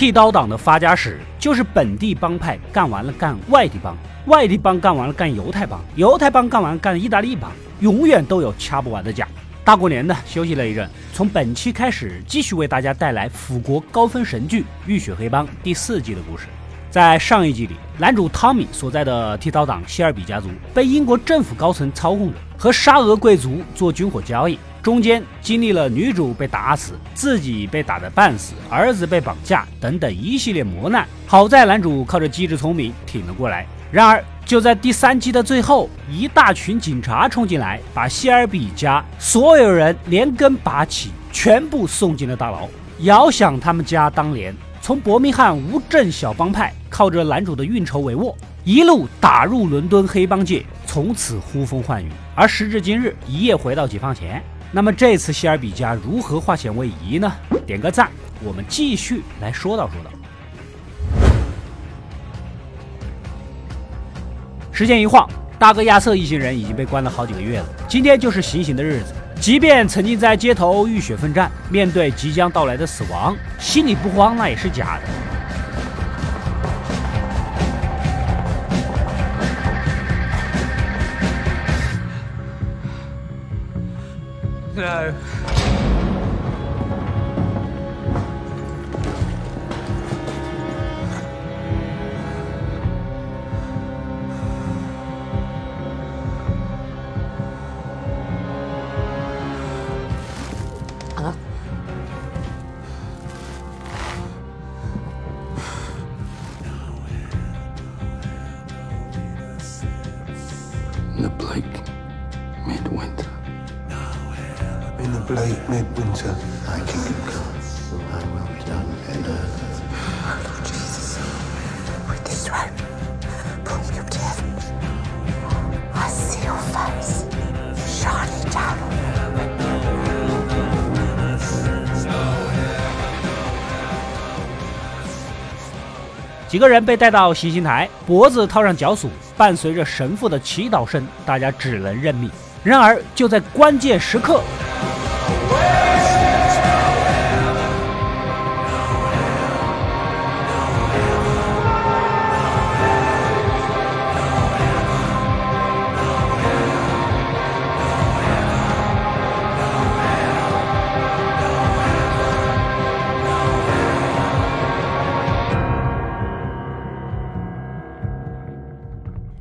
剃刀党的发家史就是本地帮派干完了干外地帮，外地帮干完了干犹太帮，犹太帮干完了干意大利帮，永远都有掐不完的架。大过年的休息了一阵，从本期开始继续为大家带来腐国高分神剧《浴血黑帮》第四季的故事。在上一季里，男主汤米所在的剃刀党谢尔比家族被英国政府高层操控着，和沙俄贵族做军火交易，中间经历了女主被打死、自己被打得半死、儿子被绑架等等一系列磨难。好在男主靠着机智聪明挺了过来。然而就在第三季的最后，一大群警察冲进来，把谢尔比家所有人连根拔起，全部送进了大牢。遥想他们家当年。从伯明翰无证小帮派靠着男主的运筹帷幄，一路打入伦敦黑帮界，从此呼风唤雨。而时至今日，一夜回到解放前。那么这次希尔比家如何化险为夷呢？点个赞，我们继续来说道说道。时间一晃，大哥亚瑟一行人已经被关了好几个月了，今天就是行刑的日子。即便曾经在街头浴血奋战，面对即将到来的死亡，心里不慌那也是假的。go. 几个人被带到行刑台，脖子套上绞索，伴随着神父的祈祷声，大家只能认命。然而，就在关键时刻。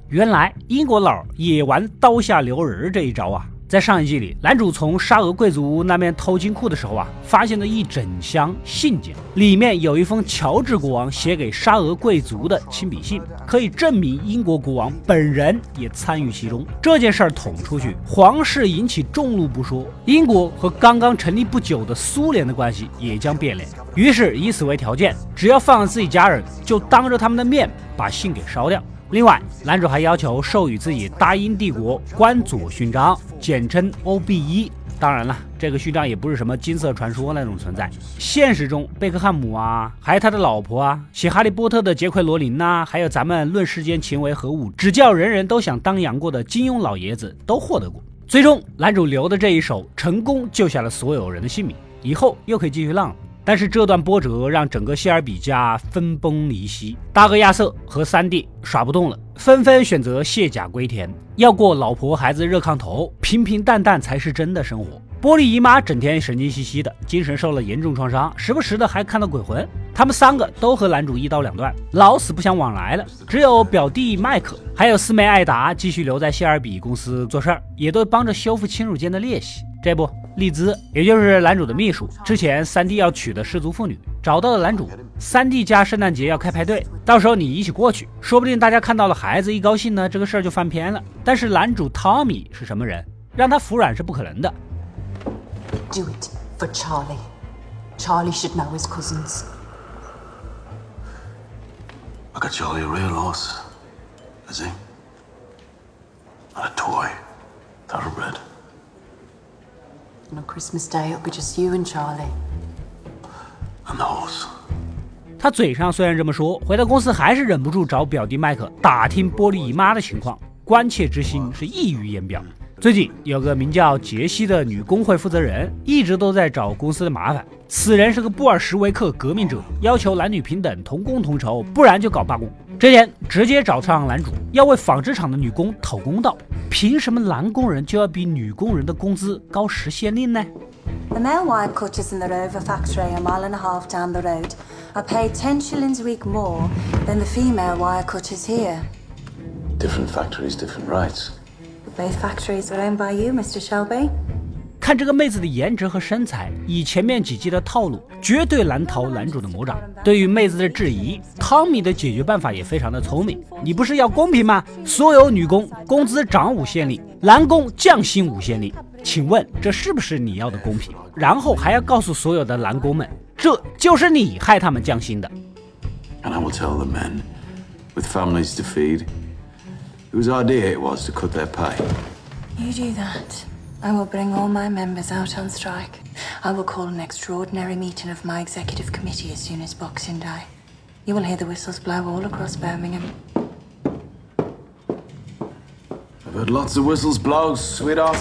原来英国佬也玩刀下留人这一招啊！在上一季里，男主从沙俄贵族那边偷金库的时候啊，发现了一整箱信件，里面有一封乔治国王写给沙俄贵族的亲笔信，可以证明英国国王本人也参与其中。这件事儿捅出去，皇室引起众怒不说，英国和刚刚成立不久的苏联的关系也将变脸。于是以此为条件，只要放了自己家人，就当着他们的面把信给烧掉。另外，男主还要求授予自己大英帝国官佐勋章，简称 OB 一。当然了，这个勋章也不是什么金色传说那种存在。现实中，贝克汉姆啊，还有他的老婆啊，写《哈利波特》的杰奎罗琳呐，还有咱们论世间情为何物，只叫人人都想当杨过的金庸老爷子都获得过。最终，男主留的这一手成功救下了所有人的性命，以后又可以继续浪了。但是这段波折让整个谢尔比家分崩离析，大哥亚瑟和三弟耍不动了，纷纷选择卸甲归田，要过老婆孩子热炕头，平平淡淡才是真的生活。玻璃姨妈整天神经兮兮的，精神受了严重创伤，时不时的还看到鬼魂。他们三个都和男主一刀两断，老死不相往来了。只有表弟麦克还有四妹艾达继续留在谢尔比公司做事儿，也都帮着修复亲属间的裂隙。这不，丽兹，也就是男主的秘书，之前三弟要娶的失足妇女，找到了男主。三弟家圣诞节要开派对，到时候你一起过去，说不定大家看到了孩子一高兴呢，这个事儿就翻篇了。但是男主汤米是什么人，让他服软是不可能的。Do it for Charlie. Charlie should know his cousins. I got Charlie a real loss, is he? Not a toy, thoroughbred. On Christmas Day, it'll be just you and Charlie. And the horse. 他嘴上虽然这么说，回到公司还是忍不住找表弟麦克打听玻璃姨妈的情况，关切之心是溢于言表。最近有个名叫杰西的女工会负责人，一直都在找公司的麻烦。此人是个布尔什维克革命者，要求男女平等、同工同酬，不然就搞罢工。之前直接找上男主，要为纺织厂的女工讨公道。凭什么男工人就要比女工人的工资高十先令呢？The male wire cutters in the Rover factory a mile and a half down the road are paid ten shillings a week more than the female wire cutters here. Different factories, different rights. Both factories were owned by you, Mr. Shelby. 看这个妹子的颜值和身材，以前面几季的套路，绝对难逃男主的魔掌。对于妹子的质疑，汤米的解决办法也非常的聪明。你不是要公平吗？所有女工工资涨五先令，男工降薪五先令。请问这是不是你要的公平？然后还要告诉所有的男工们，这就是你害他们降薪的。And I will tell the men, with families to feed. whose idea it was to cut their pay. You do that. I will bring all my members out on strike. I will call an extraordinary meeting of my executive committee as soon as Boxing Day. You will hear the whistles blow all across Birmingham. I've heard lots of whistles blow, sweetheart.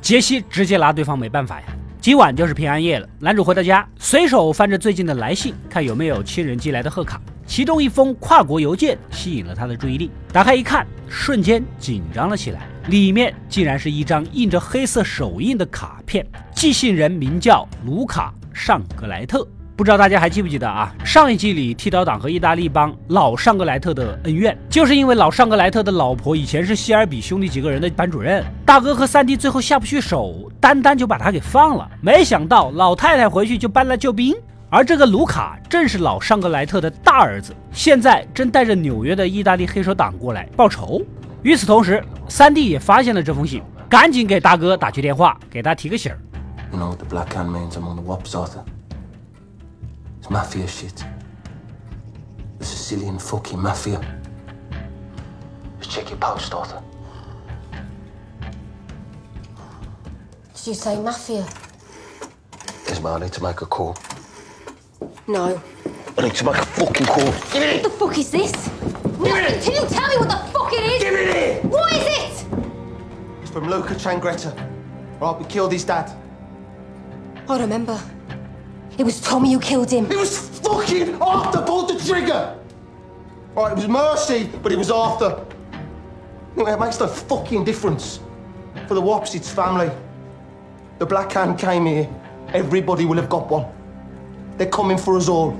杰西直接拿对方没办法呀。今晚就是平安夜了，男主回到家，随手翻着最近的来信，看有没有亲人寄来的贺卡。其中一封跨国邮件吸引了他的注意力，打开一看，瞬间紧张了起来。里面竟然是一张印着黑色手印的卡片，寄信人名叫卢卡·尚格莱特。不知道大家还记不记得啊？上一季里剃刀党和意大利帮老尚格莱特的恩怨，就是因为老尚格莱特的老婆以前是希尔比兄弟几个人的班主任，大哥和三弟最后下不去手，单单就把他给放了。没想到老太太回去就搬来救兵。而这个卢卡正是老尚格莱特的大儿子，现在正带着纽约的意大利黑手党过来报仇。与此同时，三弟也发现了这封信，赶紧给大哥打去电话，给他提个醒儿。You know what the Black Hand means among the Wops, Arthur? It's mafia shit. The Sicilian fucking mafia. Just check your post, Arthur. Did you say mafia? Isma, I need to make a call. No. I need to make a fucking call. Give it What the fuck is this? Nothing till you tell me what the fuck it is! Give it here! What is it? It's from Luca Changretta. Right, we killed his dad. I remember. It was Tommy who killed him. It was fucking Arthur pulled the trigger! Right, it was Mercy, but it was Arthur. Anyway, It makes no fucking difference. For the Wops, it's family. The Black Hand came here. Everybody will have got one. They're coming for us all.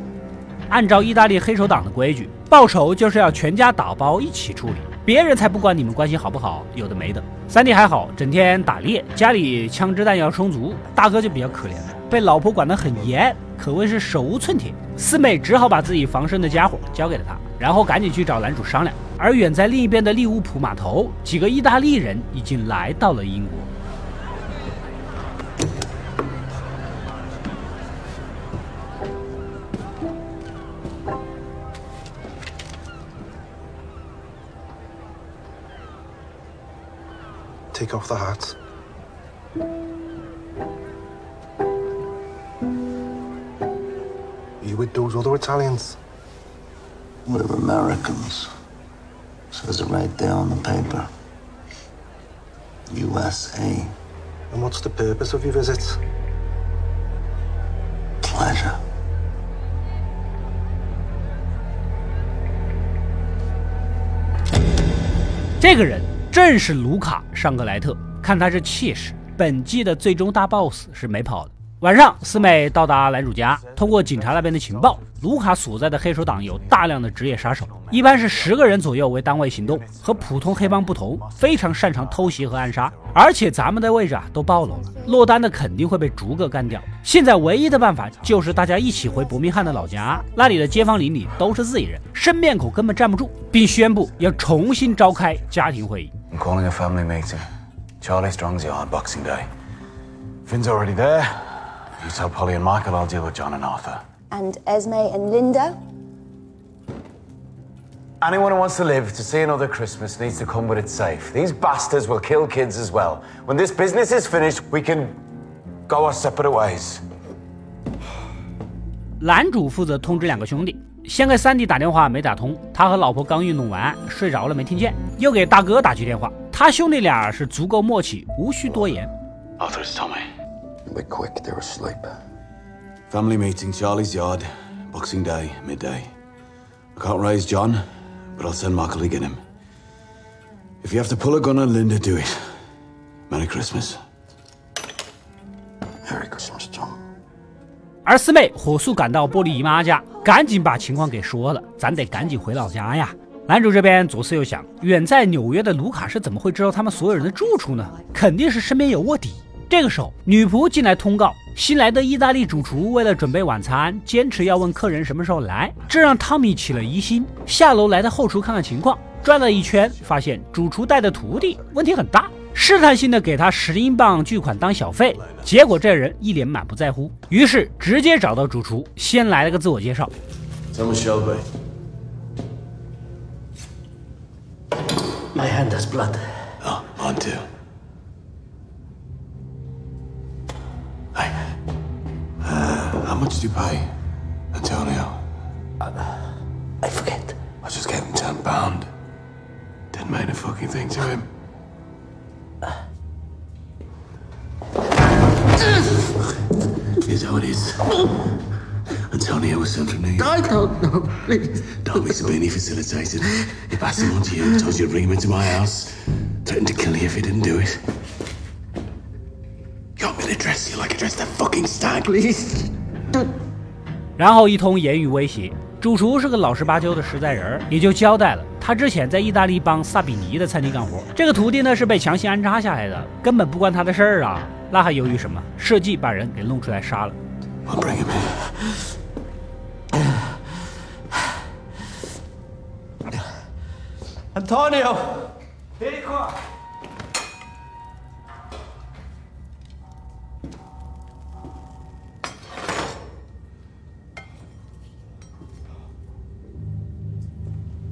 按照意大利黑手党的规矩，报仇就是要全家打包一起处理，别人才不管你们关系好不好，有的没的。三弟还好，整天打猎，家里枪支弹药充足。大哥就比较可怜了，被老婆管得很严，可谓是手无寸铁。四妹只好把自己防身的家伙交给了他，然后赶紧去找男主商量。而远在另一边的利物浦码头，几个意大利人已经来到了英国。Take off the hat. Are you with those other Italians? We're Americans. Says it right there on the paper. USA. And what's the purpose of your visit? Pleasure. 正是卢卡·尚格莱特，看他这气势，本季的最终大 BOSS 是没跑的。晚上，四美到达男主家，通过警察那边的情报，卢卡所在的黑手党有大量的职业杀手，一般是十个人左右为单位行动，和普通黑帮不同，非常擅长偷袭和暗杀。而且咱们的位置啊都暴露了，落单的肯定会被逐个干掉。现在唯一的办法就是大家一起回伯明翰的老家，那里的街坊邻里都是自己人，生面孔根本站不住，并宣布要重新召开家庭会议。I'm calling a family meeting. Charlie Strong's yard, Boxing Day. Finn's already there. You tell Polly and Michael I'll deal with John and Arthur. And Esme and Linda? Anyone who wants to live to see another Christmas needs to come with it safe. These bastards will kill kids as well. When this business is finished, we can go our separate ways. 男主负责通知两个兄弟，先给三弟打电话没打通，他和老婆刚运动完睡着了没听见，又给大哥打去电话。 他兄弟俩是足够默契，无需多言。 Arthur, it's Tommy. Be quick, they're asleep. Family meeting, Charlie's Yard, Boxing Day, midday. I can't raise John, but I'll send Michael to get him. If you have to pull a gun on Linda, do it. Merry Christmas. Merry Christmas, John. 而四妹火速赶到玻璃姨妈家，赶紧把情况给说了，咱得赶紧回老家呀。男主这边左思右想，远在纽约的卢卡是怎么会知道他们所有人的住处呢？肯定是身边有卧底。这个时候，女仆进来通告，新来的意大利主厨为了准备晚餐，坚持要问客人什么时候来，这让汤米起了疑心，下楼来到后厨看看情况。转了一圈，发现主厨带的徒弟问题很大，试探性的给他十英镑巨款当小费，结果这人一脸满不在乎，于是直接找到主厨，先来了个自我介绍。My hand has blood. Oh, mine too. Much do you pay, Antonio? I forget. I just gave him ten pound. Didn't mean a fucking thing to him. Here's how it is. Antonio was sent from New York. I don't know. Please. Don't Darby Sabini facilitated. He passed him on to you, told you to bring him into my house, threatened to kill you if he didn't do it. You want me to dress you like I dressed that fucking stag? Please. 然后一通言语威胁。主厨是个老实巴交的实在人儿，也就交代了他之前在意大利帮萨比尼的餐厅干活。这个徒弟呢是被强行安插下来的，根本不关他的事儿啊！那还犹豫什么？设计把人给弄出来杀了。I'll bring him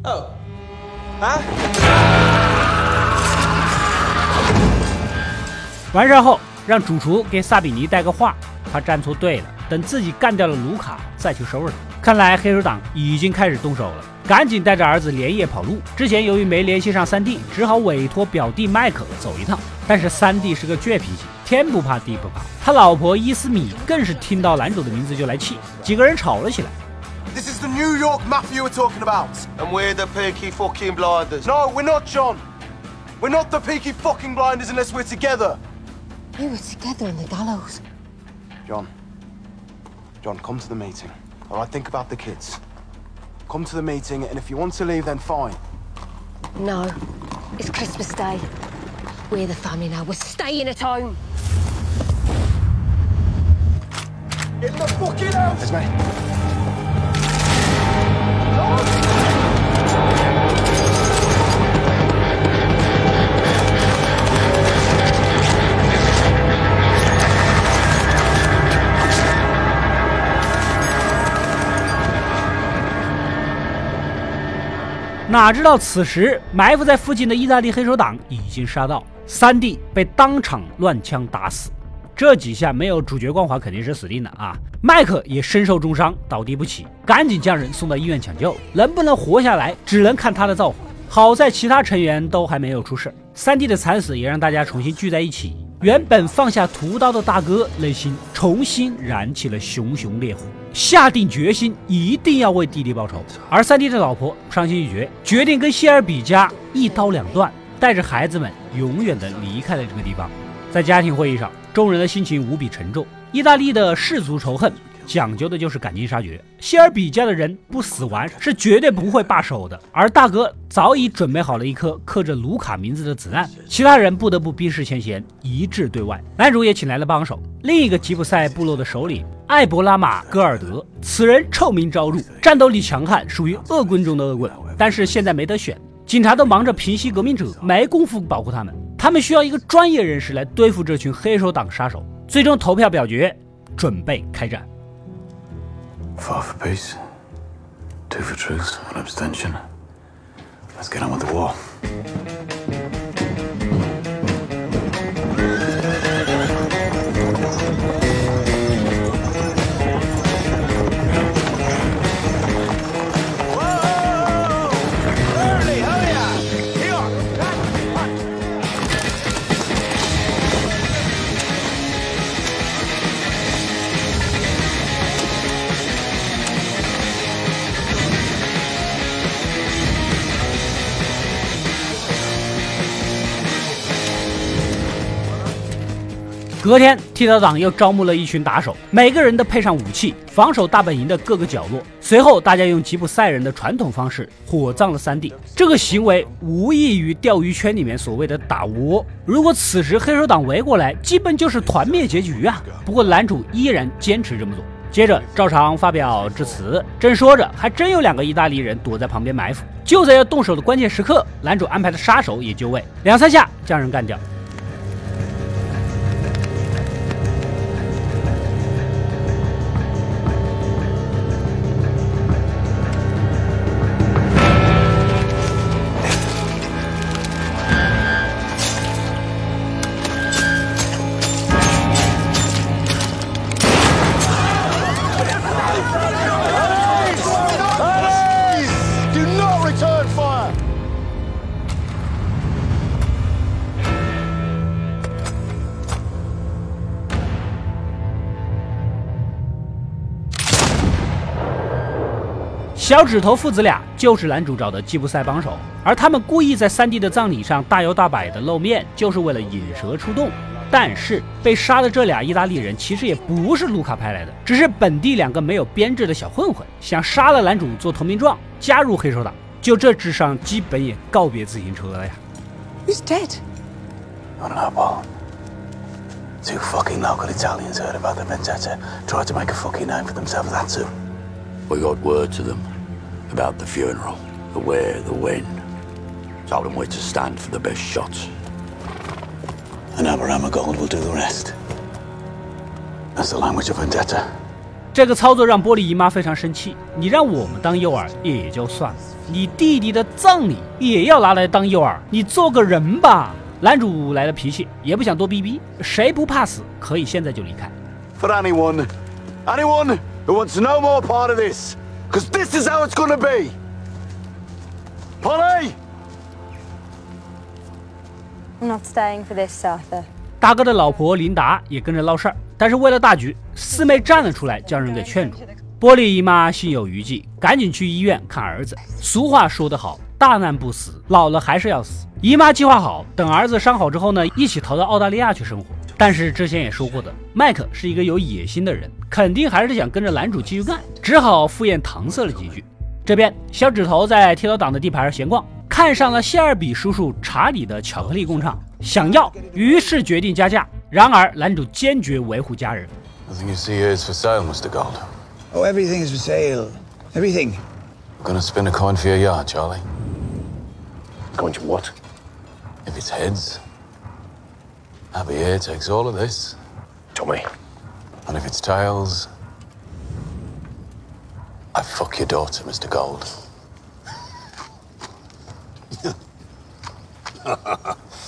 in. Antonio! Oh. Huh? 完事后，让主厨给萨比尼带个话，他站错队了，等自己干掉了卢卡再去收拾他。看来黑手党已经开始动手了，赶紧带着儿子连夜跑路。之前由于没联系上三弟，只好委托表弟麦克走一趟。但是三弟是个倔脾气，天不怕地不怕，他老婆伊斯米更是听到男主的名字就来气，几个人吵了起来。This is the New York mafia we're talking about. And we're the Peaky fucking blinders. No, we're not, John. We're not the Peaky fucking blinders unless we're together. We were together in the gallows. John. John, come to the meeting. All right, think about the kids. Come to the meeting, and if you want to leave, then fine. No. It's Christmas Day. We're the family now. We're staying at home. Get the fucking out! It's me. “哪知道此时埋伏在附近的意大利黑手党已经杀到，三弟被当场乱枪打死。这几下没有主角光环，肯定是死定了啊！麦克也身受重伤，倒地不起，赶紧将人送到医院抢救。能不能活下来，只能看他的造化。好在其他成员都还没有出事。三弟的惨死也让大家重新聚在一起。原本放下屠刀的大哥，内心重新燃起了熊熊烈火，下定决心一定要为弟弟报仇。而三弟的老婆伤心欲绝，决定跟谢尔比家一刀两断，带着孩子们永远的离开了这个地方。在家庭会议上，众人的心情无比沉重。意大利的氏族仇恨讲究的就是赶尽杀绝，谢尔比家的人不死完是绝对不会罢手的。而大哥早已准备好了一颗刻着卢卡名字的子弹，其他人不得不冰释前嫌，一致对外。男主也请来了帮手，另一个吉普赛部落的首领艾博拉马戈尔德，此人臭名昭著，战斗力强悍，属于恶棍中的恶棍。但是现在没得选，警察都忙着平息革命者，没工夫保护他们。他们需要一个专业人士来对付这群黑手党杀手。最终投票表决，准备开战。Four for peace, two for truce, one abstention. Let's get on with the war. 隔天，剃刀党又招募了一群打手，每个人都配上武器，防守大本营的各个角落。随后，大家用吉普赛人的传统方式火葬了三弟。这个行为无异于钓鱼圈里面所谓的打窝。如果此时黑手党围过来，基本就是团灭结局啊！不过男主依然坚持这么做。接着，照常发表致辞。正说着，还真有两个意大利人躲在旁边埋伏。就在要动手的关键时刻，男主安排的杀手也就位，两三下将人干掉。小指头父子俩就是男主找的吉普赛帮手，而他们故意在三弟的葬礼上大摇大摆的露面，就是为了引蛇出洞。但是被杀的这俩意大利人其实也不是卢卡派来的，只是本地两个没有编制的小混混，想杀了男主做投名状，加入黑手党。就这智商，基本也告别自行车了呀。Who's dead? I don't know, Paul. Two fucking local Italians heard about the vendetta, tried to make a fucking name for themselves, that's who. We got word to them about the funeral, the where, the when. Told them where to stand for the best shots. And Abraham Gold will do the rest. That's the language of vendetta. 这个操作让玻璃姨妈非常生气。你让我们当诱饵也就算了，你弟弟的葬礼也要拿来当诱饵，你做个人吧！男主来了脾气，也不想多逼逼，谁不怕死，可以现在就离开。For anyone, anyone who wants no more part of this, because this is how it's gonna be. Polly! I'm not staying for this, Arthur. 大哥的老婆琳达也跟着闹事儿，但是为了大局，四妹站了出来，将人给劝住。玻璃姨妈心有余悸，赶紧去医院看儿子。俗话说得好，大难不死，老了还是要死。姨妈计划好，等儿子伤好之后呢，一起逃到澳大利亚去生活。但是之前也说过的，麦克是一个有野心的人，肯定还是想跟着男主继续干，只好敷衍搪塞了几句。这边小指头在剃刀党的地盘闲逛，看上了谢尔比叔叔查理的巧克力工厂，想要，于是决定加价。然而男主坚决维护家人。Nothing you see here is for sale, Mr. Gold. Oh, everything is for sale. Everything. I'm gonna spin a coin for your yard, Charlie. Going to what? If it's heads, Abby here takes all of this. Tommy. And if it's tails, I fuck your daughter, Mr. Gold.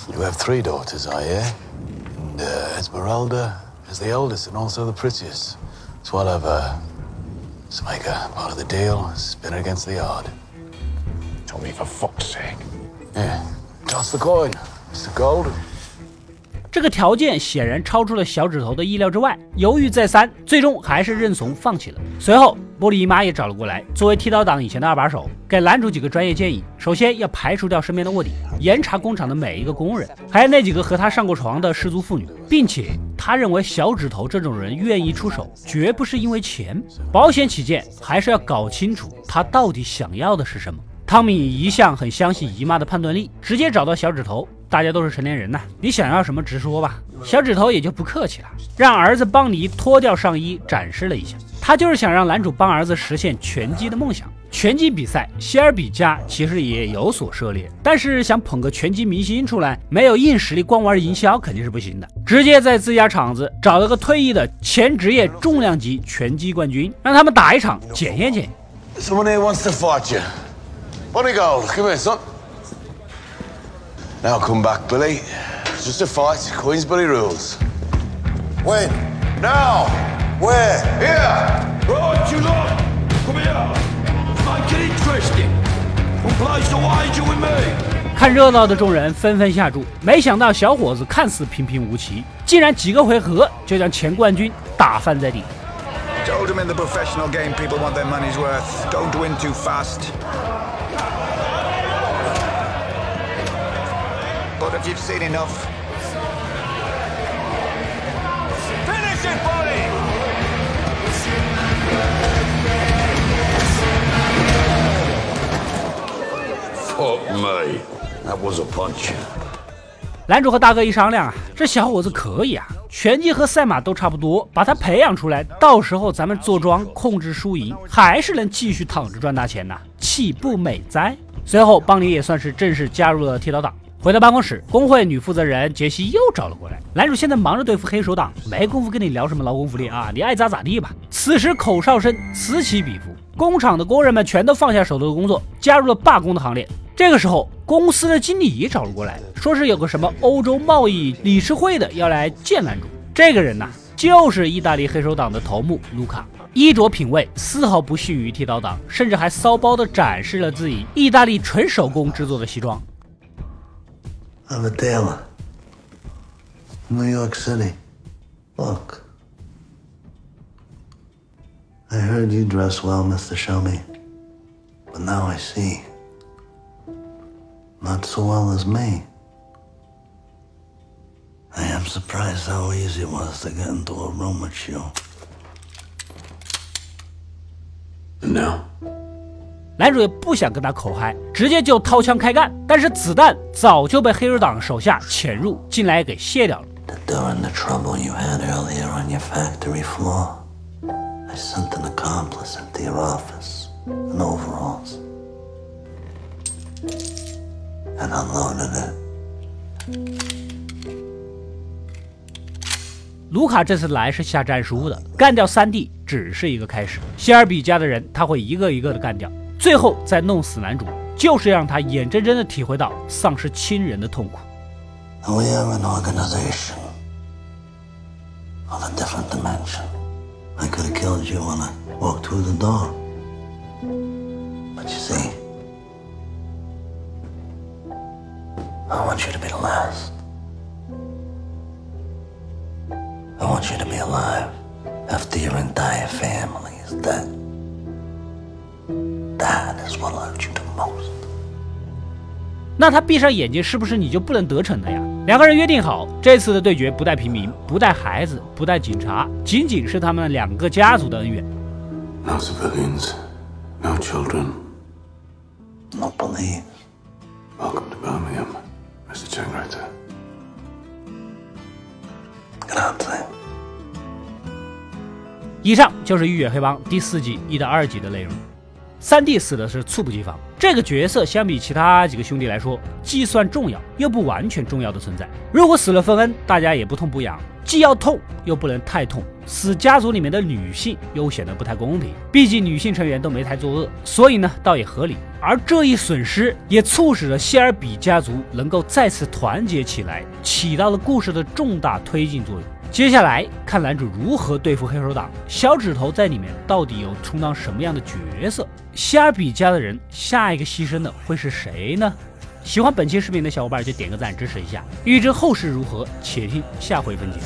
you have three daughters, I hear. And uh, Esmeralda is the eldest and also the prettiest. So I'll have uh, let's make a part of the deal, spin it against the yard. Tommy, for fuck's sake. Yeah. Toss the coin, Mr. Gold. 这个条件显然超出了小指头的意料之外，犹豫再三，最终还是认怂放弃了。随后，玻璃姨妈也找了过来，作为剃刀党以前的二把手，给男主几个专业建议。首先要排除掉身边的卧底，严查工厂的每一个工人，还有那几个和他上过床的失足妇女，并且他认为小指头这种人愿意出手，绝不是因为钱，保险起见，还是要搞清楚他到底想要的是什么。汤米一向很相信姨妈的判断力，直接找到小指头。大家都是成年人呐，你想要什么直说吧。小指头也就不客气了，让儿子邦尼脱掉上衣展示了一下。他就是想让男主帮儿子实现拳击的梦想。拳击比赛，希尔比家其实也有所涉猎，但是想捧个拳击明星出来，没有硬实力，光玩营销肯定是不行的。直接在自家厂子找了个退役的前职业重量级拳击冠军，让他们打一场检验检验。Someone wants to forge you Now come back, Billy. It's just a fight. Queensbury rules. When? Now! Where? Here! Right, you lot! Come here! Make it interesting! One place to wager with me! 看热闹的众人纷纷下注，没想到小伙子看似平平无奇，竟然几个回合就将前冠军打翻在地。Told him in the professional game people want their money's worth. Don't win too fast. But if you've seen enough, shit body! Fuck me. That was a punch. 男主和大哥一商量啊，这小伙子可以啊，拳击和赛马都差不多，把他培养出来，到时候咱们坐庄控制输赢，还是能继续躺着赚大钱呐，岂不美哉？随后，邦尼也算是正式加入了剃刀党。回到办公室，工会女负责人杰西又找了过来。男主现在忙着对付黑手党，没工夫跟你聊什么劳工福利啊，你爱咋咋地吧。此时口哨声此起彼伏，工厂的工人们全都放下手头的工作，加入了罢工的行列。这个时候，公司的经理也找了过来，说是有个什么欧洲贸易理事会的要来见男主。这个人呢，就是意大利黑手党的头目卢卡，衣着品味丝毫不逊于剃刀党，甚至还骚包的展示了自己意大利纯手工制作的西装。I'm a tailor. New York City. Look. I heard you dress well, Mr. Shelby. But now I see. Not so well as me. I am surprised how easy it was to get into a room with you. And now? 男主也不想跟他口嗨，直接就掏枪开干。但是子弹早就被黑手党手下潜入进来给卸掉了。During the trouble you had earlier on your factory floor, I sent an accomplice into your office in overalls and unloaded it. 卢卡这次来是下战书的，干掉三弟只是一个开始。希尔比家的人他会一个一个的干掉，最后再弄死男主，就是让他眼睁睁的体会到丧失亲人的痛苦。We are an organization of a different dimension. I could have killed you when I walked through the door. But you see, I want you to be the last. I want you to be alive after your entire family is dead. Is what loved you the most 那他闭上眼睛，是不是你就不能得逞了呀？两个人约定好，这次的对决不带平民，不带孩子，不带警察，仅仅是他们两个家族的恩怨。No civilians. No children. No police. Welcome to Birmingham, Mr. Generator. Get out there. 以上就是《御野黑帮》第四季一到二集的内容。三弟死的是猝不及防，这个角色相比其他几个兄弟来说，既算重要又不完全重要的存在。如果死了芬恩，大家也不痛不痒，既要痛又不能太痛。死家族里面的女性又显得不太公平，毕竟女性成员都没太作恶，所以呢倒也合理。而这一损失也促使了谢尔比家族能够再次团结起来，起到了故事的重大推进作用。接下来看男主如何对付黑手党，小指头在里面到底有充当什么样的角色？希尔比家的人下一个牺牲的会是谁呢？喜欢本期视频的小伙伴就点个赞支持一下。欲知后事如何，且听下回分解。